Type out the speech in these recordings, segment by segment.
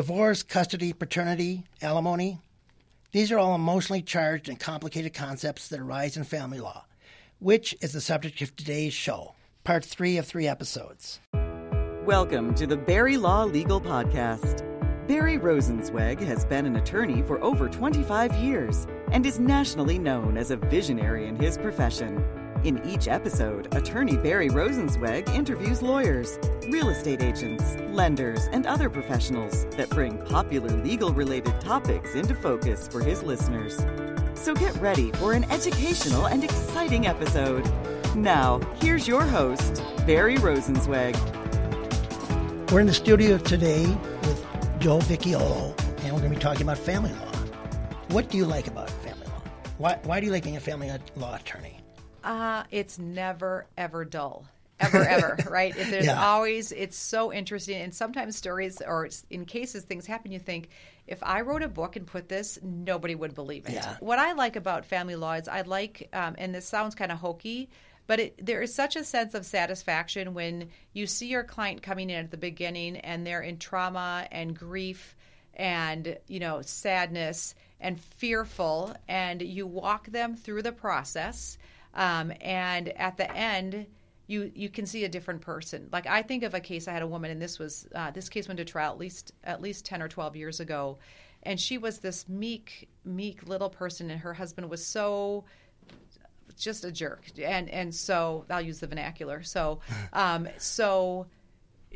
Divorce, custody, paternity, alimony. These are all emotionally charged and complicated concepts that arise in family law, which is the subject of today's show, part three of three episodes. Welcome to the Barry Law Legal Podcast. Barry Rosenzweig has been an attorney for over 25 years and is nationally known as a visionary in his profession. In each episode, attorney Barry Rosenzweig interviews lawyers, real estate agents, lenders, and other professionals that bring popular legal related topics into focus for his listeners. So get ready for an educational and exciting episode. Now, here's your host, Barry Rosenzweig. We're in the studio today with Joe Vicchiollo, and we're going to be talking about family law. What do you like about family law? Why, why do you like being a family law attorney? Uh, it's never ever dull. Ever, ever, right? If there's Yeah. always, it's so interesting. And sometimes stories or in cases things happen, you think, if I wrote a book and put this, nobody would believe it. Yeah. What I like about family law is I like, um, and this sounds kind of hokey, but it, there is such a sense of satisfaction when you see your client coming in at the beginning and they're in trauma and grief and you know sadness and fearful and you walk them through the process um, and at the end you you can see a different person. Like i think of a case i had a woman and this was uh, this case went to trial at least at least 10 or 12 years ago. And she was this meek meek little person and her husband was so just a jerk. And and so i'll use the vernacular. So um so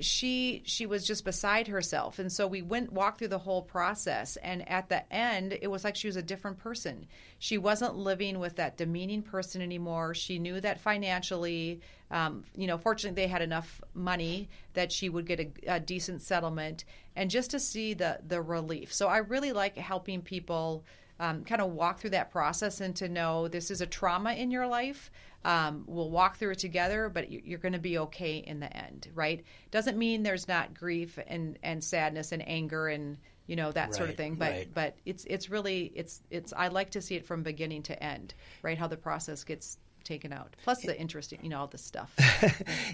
she she was just beside herself. And so we went walked through the whole process. And at the end it was like she was a different person. She wasn't living with that demeaning person anymore. She knew that financially um, you know fortunately they had enough money that she would get a, a decent settlement and just to see the the relief so i really like helping people um, kind of walk through that process and to know this is a trauma in your life. Um, we'll walk through it together, but you- you're going to be okay in the end, right? Doesn't mean there's not grief and, and sadness and anger and you know that sort of thing, but right. but it's it's really it's it's I like to see it from beginning to end, right? How the process gets taken out, plus the interesting, you know, all this stuff.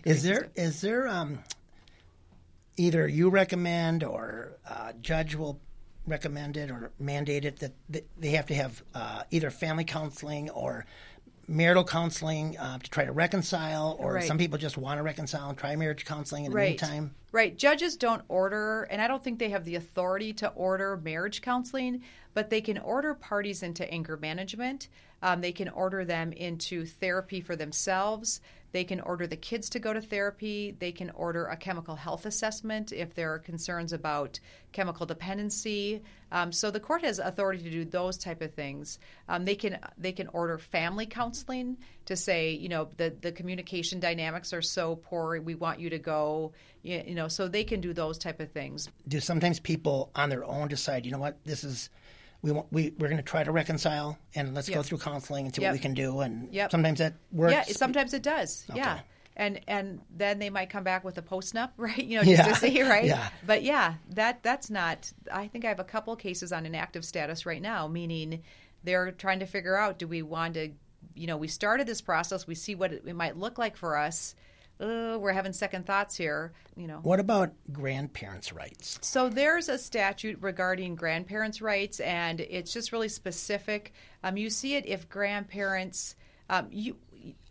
Is there is there um, either you recommend or uh, judge will recommend it or mandate it that they have to have uh, either family counseling or marital counseling uh, to try to reconcile, or Right. some people just want to reconcile and try marriage counseling in the right. meantime. Right. Judges don't order, and I don't think they have the authority to order marriage counseling, but they can order parties into anger management. Um, they can order them into therapy for themselves. They can order the kids to go to therapy. They can order a chemical health assessment if there are concerns about chemical dependency. Um, so the court has authority to do those type of things. Um, they can they can order family counseling to say, you know, the the communication dynamics are so poor. We want you to go. You know, so they can do those type of things. Do sometimes people on their own decide, you know what, this is. We want, we, we're going to try to reconcile and let's go through counseling and see Yep. what we can do. And Yep. sometimes that works. Yeah, sometimes it does. Yeah. And and then they might come back with a post nup, right? You know, just Yeah. to see, right? Yeah. But yeah, that that's not. I think I have a couple cases on inactive status right now, meaning they're trying to figure out: do we want to, you know, we started this process, we see what it, it might look like for us. Uh, we're having second thoughts here, you know. What about grandparents' rights? So there's a statute regarding grandparents' rights, and it's just really specific. Um, you see it if grandparents. Um, you,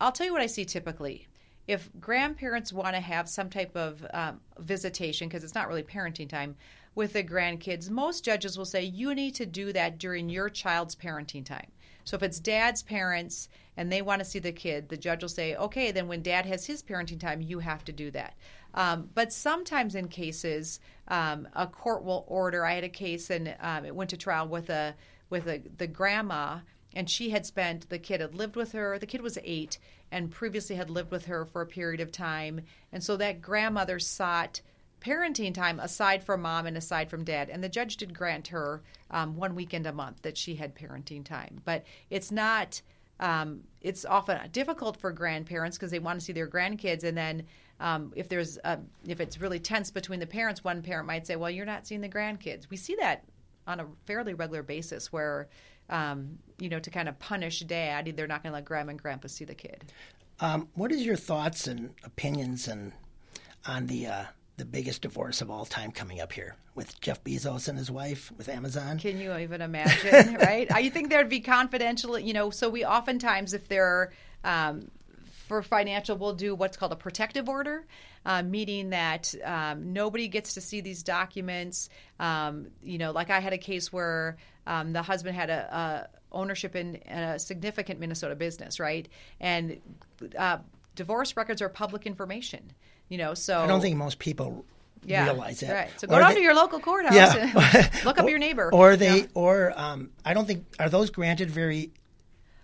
I'll tell you what I see typically. If grandparents want to have some type of um, visitation, because it's not really parenting time, with the grandkids, most judges will say you need to do that during your child's parenting time. So if it's dad's parents and they want to see the kid, the judge will say, okay, then when dad has his parenting time, you have to do that. Um, but sometimes in cases, um, a court will order. I had a case and um, it went to trial with a with a, the grandma, and she had spent the kid had lived with her. The kid was eight and previously had lived with her for a period of time, and so that grandmother sought parenting time aside from mom and aside from dad. And the judge did grant her um, one weekend a month that she had parenting time. But it's not, um, it's often difficult for grandparents because they want to see their grandkids. And then um, if there's, a, if it's really tense between the parents, one parent might say, well, you're not seeing the grandkids. We see that on a fairly regular basis where, um, you know, to kind of punish dad, they're not going to let grandma and grandpa see the kid. Um, what is your thoughts and opinions and on the uh, the biggest divorce of all time coming up here with Jeff Bezos and his wife with Amazon. Can you even imagine, right? I think there'd be confidential, you know, so we oftentimes, if they're, um, for financial, we'll do what's called a protective order, uh, meaning that um, nobody gets to see these documents. Um, you know, like I had a case where um, the husband had a, a ownership in, in, a significant Minnesota business, right? And uh, divorce records are public information. You know, so I don't think most people yeah, realize that. Right. So go or down they, to your local courthouse yeah. and look up or, your neighbor. Or they, yeah. or um, I don't think are those granted very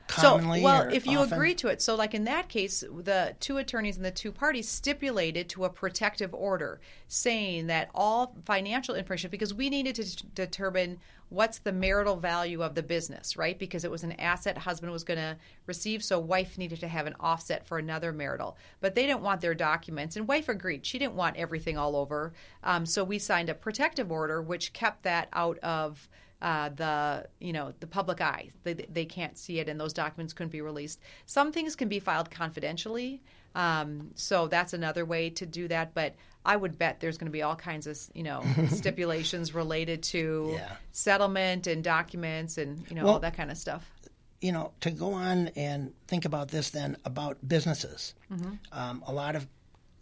commonly. So, well, if you often? agree to it, so like in that case, the two attorneys and the two parties stipulated to a protective order saying that all financial information, because we needed to determine what's the marital value of the business, right? Because it was an asset husband was going to receive, so wife needed to have an offset for another marital. But they didn't want their documents, and wife agreed. She didn't want everything all over. Um, so we signed a protective order, which kept that out of uh, the you know the public eye. They, they can't see it, and those documents couldn't be released. Some things can be filed confidentially, um, so that's another way to do that. But I would bet there's going to be all kinds of you know stipulations related to yeah. settlement and documents and you know well, all that kind of stuff. You know, to go on and think about this then about businesses. Mm-hmm. Um, a lot of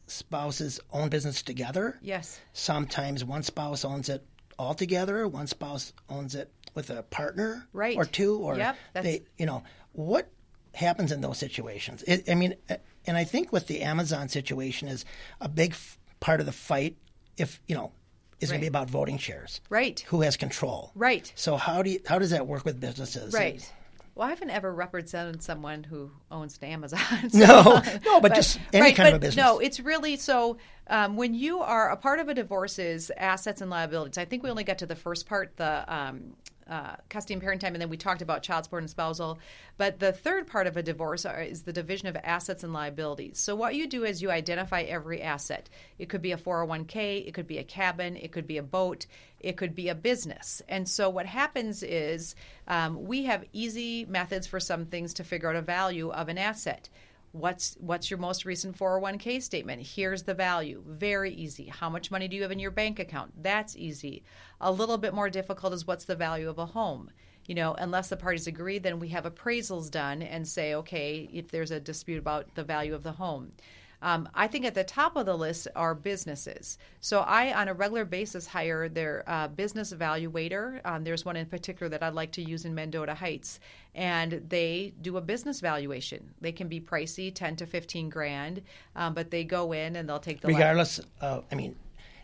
spouses own business together. Yes. Sometimes one spouse owns it all together. One spouse owns it with a partner, right, or two, or yep, they, you know, what happens in those situations? It, I mean, uh, and I think with the Amazon situation is a big f- part of the fight. If you know, is right. going to be about voting shares, right? Who has control, right? So how do you, how does that work with businesses? Right. Well, I haven't ever represented someone who owns an Amazon. So, no, no, but, but, just any right, kind but of a business. No, it's really so. Um, when you are a part of a divorce is assets and liabilities. I think we only got to the first part, the um, uh, custody and parent time, and then we talked about child support and spousal. But the third part of a divorce are, is the division of assets and liabilities. So what you do is you identify every asset. It could be a 401k, it could be a cabin, it could be a boat, it could be a business. And so what happens is um, we have easy methods for some things to figure out a value of an asset. What's what's your most recent 401k statement? Here's the value. Very easy. How much money do you have in your bank account? That's easy. A little bit more difficult is what's the value of a home? You know, unless the parties agree, then we have appraisals done and say, okay, if there's a dispute about the value of the home. Um, I think at the top of the list are businesses. So I, on a regular basis, hire their uh, business evaluator. Um, there's one in particular that I'd like to use in Mendota Heights, and they do a business valuation. They can be pricey, ten to fifteen grand, um, but they go in and they'll take the regardless. I mean,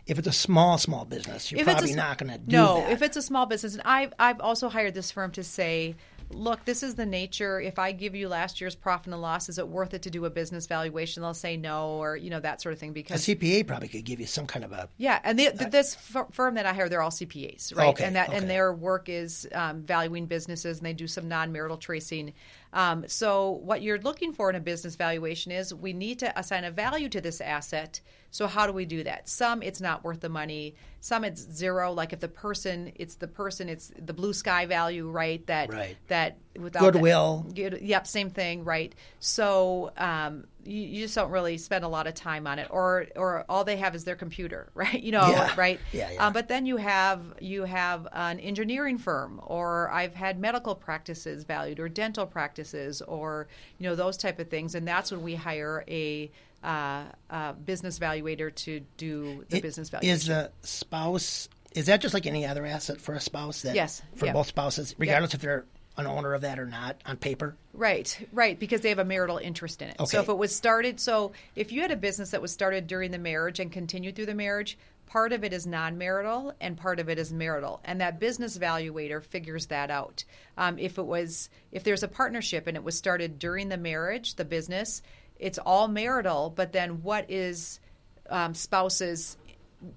if it's a small small business, you're if probably a, not going to do no, that. No, if it's a small business, and I've I've also hired this firm to say look, this is the nature. If I give you last year's profit and loss, is it worth it to do a business valuation? They'll say no, or you know that sort of thing. Because a CPA probably could give you some kind of a yeah. And the, the, this f- firm that I hire, they're all CPAs, right? Okay, and that okay. and their work is um, valuing businesses, and they do some non-marital tracing. Um, so what you're looking for in a business valuation is we need to assign a value to this asset. So how do we do that? Some it's not worth the money. Some it's zero. Like if the person, it's the person, it's the blue sky value, right? That right. that without goodwill. That, yep, same thing, right? So um, you, you, just don't really spend a lot of time on it, or or all they have is their computer, right? You know, yeah. right? Yeah, yeah. Um, but then you have you have an engineering firm, or I've had medical practices valued, or dental practices, or you know those type of things, and that's when we hire a uh, uh, business valuator to do the it, business valuation. Is the spouse is that just like any other asset for a spouse? That, yes, for yep. both spouses, regardless yep. if they're an owner of that or not on paper. Right, right, because they have a marital interest in it. Okay. So if it was started, so if you had a business that was started during the marriage and continued through the marriage, part of it is non-marital and part of it is marital and that business valuator figures that out um, if it was if there's a partnership and it was started during the marriage the business it's all marital, but then what is um, spouse's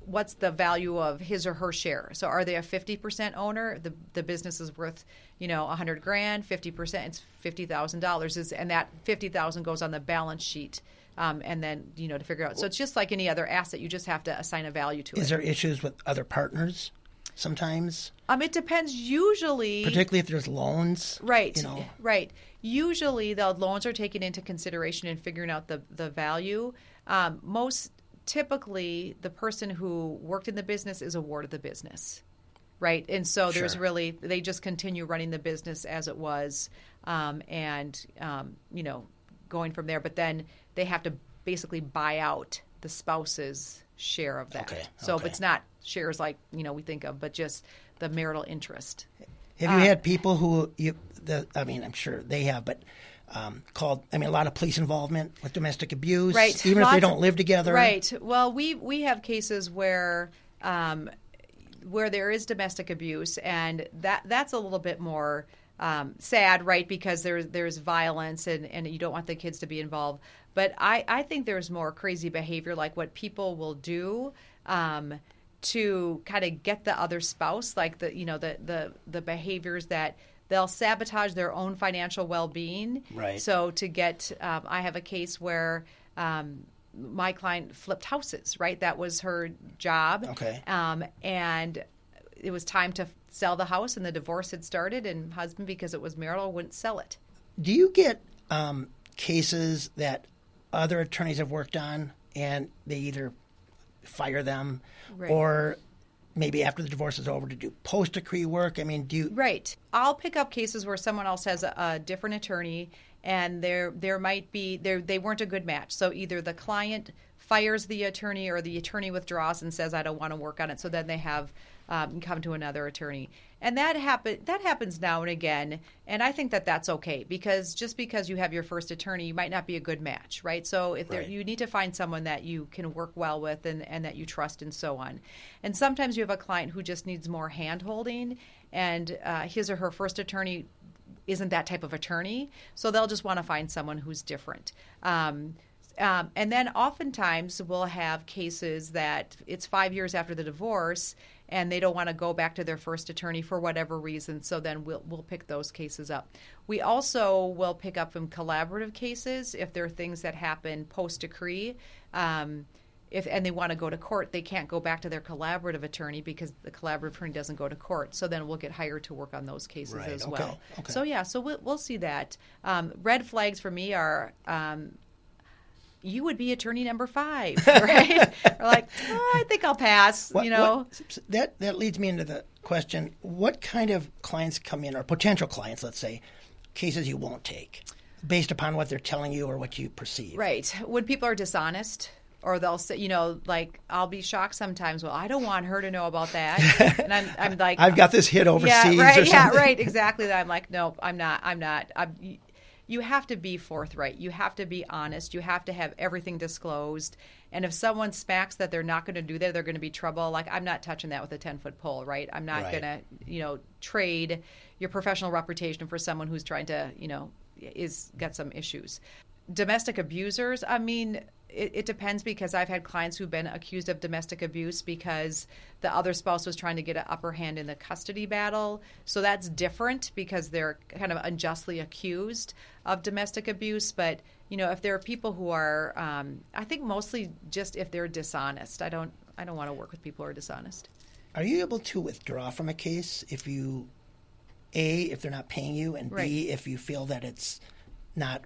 what's the value of his or her share? So are they a 50% owner? The the business is worth, you know, a 100 grand, 50% it's $50,000 is and that 50,000 goes on the balance sheet. Um, and then you know to figure out. So it's just like any other asset. You just have to assign a value to is it. Is there issues with other partners? Sometimes. Um, it depends. Usually, particularly if there's loans, right? You know, right. Usually, the loans are taken into consideration in figuring out the the value. Um, most typically the person who worked in the business is awarded the business, right? And so there's Sure. really they just continue running the business as it was, um, and um, you know going from there. But then they have to basically buy out the spouse's share of that. Okay, So okay. it's not shares like you know we think of, but just the marital interest. Have you had people who you? The, I mean, I'm sure they have, but um, called. I mean, a lot of police involvement with domestic abuse, right Even if they don't live together, right well we we have cases where um, where there is domestic abuse and that that's a little bit more um, sad right because there's there's violence and and you don't want the kids to be involved but i i think there's more crazy behavior like what people will do um, to kind of get the other spouse like the you know the the the behaviors that they'll sabotage their own financial well-being Right. so to get um, i have a case where um, my client flipped houses right that was her job Okay. um, and it was time to sell the house and the divorce had started and husband because it was marital wouldn't sell it Do you get um, cases that other attorneys have worked on and they either fire them Right. or maybe after the divorce is over to do post decree work? I mean, do you? Right. I'll pick up cases where someone else has a, a different attorney, and there there might be there they weren't a good match. So either the client fires the attorney, or the attorney withdraws and says, "I don't want to work on it." So then they have um, come to another attorney, and that happen that happens now and again. And I think that that's okay because just because you have your first attorney, you might not be a good match, right? So if there, Right. you need to find someone that you can work well with and, and that you trust and so on. And sometimes you have a client who just needs more hand holding and uh, his or her first attorney isn't that type of attorney. So they'll just want to find someone who's different. Um, um, and then oftentimes we'll have cases that it's five years after the divorce and they don't want to go back to their first attorney for whatever reason. So then we'll, we'll pick those cases up. We also will pick up from collaborative cases if there are things that happen post decree. Um, if and they want to go to court, they can't go back to their collaborative attorney because the collaborative attorney doesn't go to court. So then we'll get hired to work on those cases Right, as okay, well. okay. So yeah, so we'll, we'll see that. Um, red flags for me are. Um, you would be attorney number five, right? or like, oh, I think I'll pass. What- you know, what- that that leads me into the question: What kind of clients come in, or potential clients, let's say, cases you won't take, based upon what they're telling you or what you perceive? Right. When people are dishonest, or they'll say, you know, like I'll be shocked sometimes. Well, I don't want her to know about that, and I'm, I'm like, I've got this hit overseas. yeah, right, or yeah, right, exactly. That I'm like, no, I'm not. I'm not. I'm, you- have to be forthright. You have to be honest. You have to have everything disclosed. And if someone smacks that they're not going to do that, they're going to be trouble. Like I'm not touching that with a ten foot pole, right? I'm not Right. going to, you know, trade your professional reputation for someone who's trying to, you know, is got some issues. Domestic abusers, I mean, it, it depends because I've had clients who've been accused of domestic abuse because the other spouse was trying to get an upper hand in the custody battle. So that's different because they're kind of unjustly accused of domestic abuse. But you know, if there are people who are, um, I think mostly just if they're dishonest. I don't, I don't want to work with people who are dishonest. Are you able to withdraw from a case if you, a, if they're not paying you, and Right. b, if you feel that it's not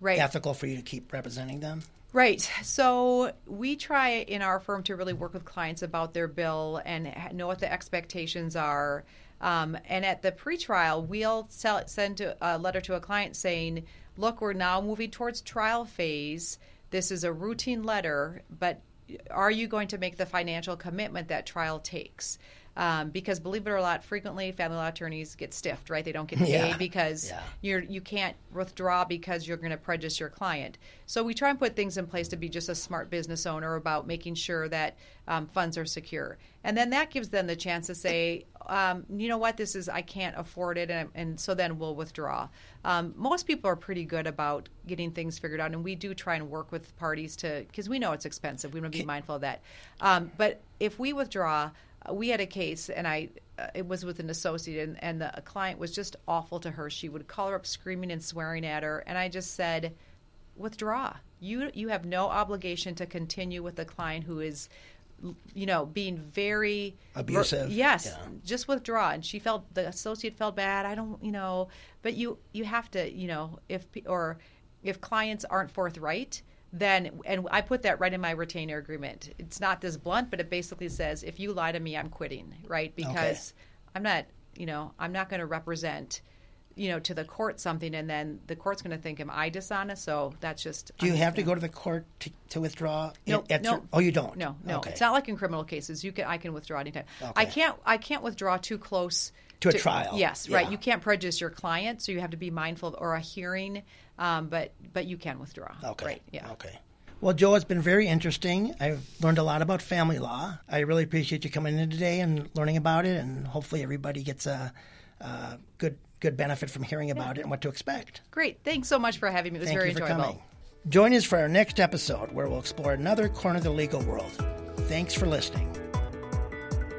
Right. ethical for you to keep representing them? Right. So we try in our firm to really work with clients about their bill and know what the expectations are. Um, and at the pretrial, we'll sell, send a letter to a client saying, "Look, we're now moving towards trial phase. This is a routine letter, but are you going to make the financial commitment that trial takes?" Um, because believe it or not, frequently family law attorneys get stiffed, right? They don't get paid Yeah. because Yeah. you're you can't withdraw because you're going to prejudice your client. So we try and put things in place to be just a smart business owner about making sure that um, funds are secure, and then that gives them the chance to say, um, you know what, this is I can't afford it, and, and so then we'll withdraw. Um, most people are pretty good about getting things figured out, and we do try and work with parties to because we know it's expensive. We want to be mindful of that. Um, but if we withdraw, we had a case, and I uh, it was with an associate, and, and the client was just awful to her. She would call her up screaming and swearing at her, and I just said, withdraw. You you have no obligation to continue with the client who is, you know, being very Abusive, Yes, yeah. just withdraw. And she felt the associate felt bad. I don't, you know, but you you have to, you know, if or if clients aren't forthright, then and I put that right in my retainer agreement. It's not this blunt, but it basically says if you lie to me, I'm quitting, right? Because I'm not, you know, I'm not going to represent, you know, to the court something, and then the court's going to think am I dishonest? So that's just. Do you have to go to the court to, to withdraw? No, no. oh, you don't. No, no. Okay. It's not like in criminal cases. You can I can withdraw anytime. I can't I can't withdraw too close To a trial. Yes, Yeah. right. You can't prejudice your client, so you have to be mindful of or a hearing. Um, but but you can withdraw. Okay. Right. Yeah. Okay. Well, Joe, it's been very interesting. I've learned a lot about family law. I really appreciate you coming in today and learning about it, and hopefully everybody gets a, a good good benefit from hearing about it and what to expect. Great. Thanks so much for having me. It was Thank very you for enjoyable. coming. Join us for our next episode where we'll explore another corner of the legal world. Thanks for listening.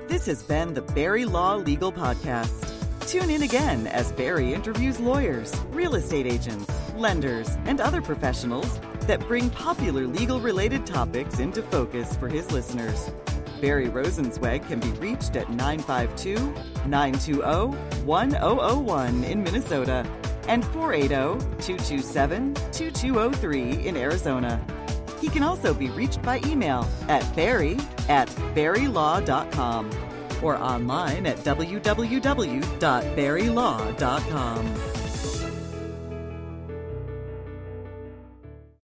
This has been the Barry Law Legal Podcast. Tune in again as Barry interviews lawyers, real estate agents, lenders, and other professionals that bring popular legal related topics into focus for his listeners. Barry Rosenzweig can be reached at 952 920 1001 in Minnesota and 480 227 2203 in Arizona. He can also be reached by email at barry at barrylaw.com or online at www.barrylaw.com.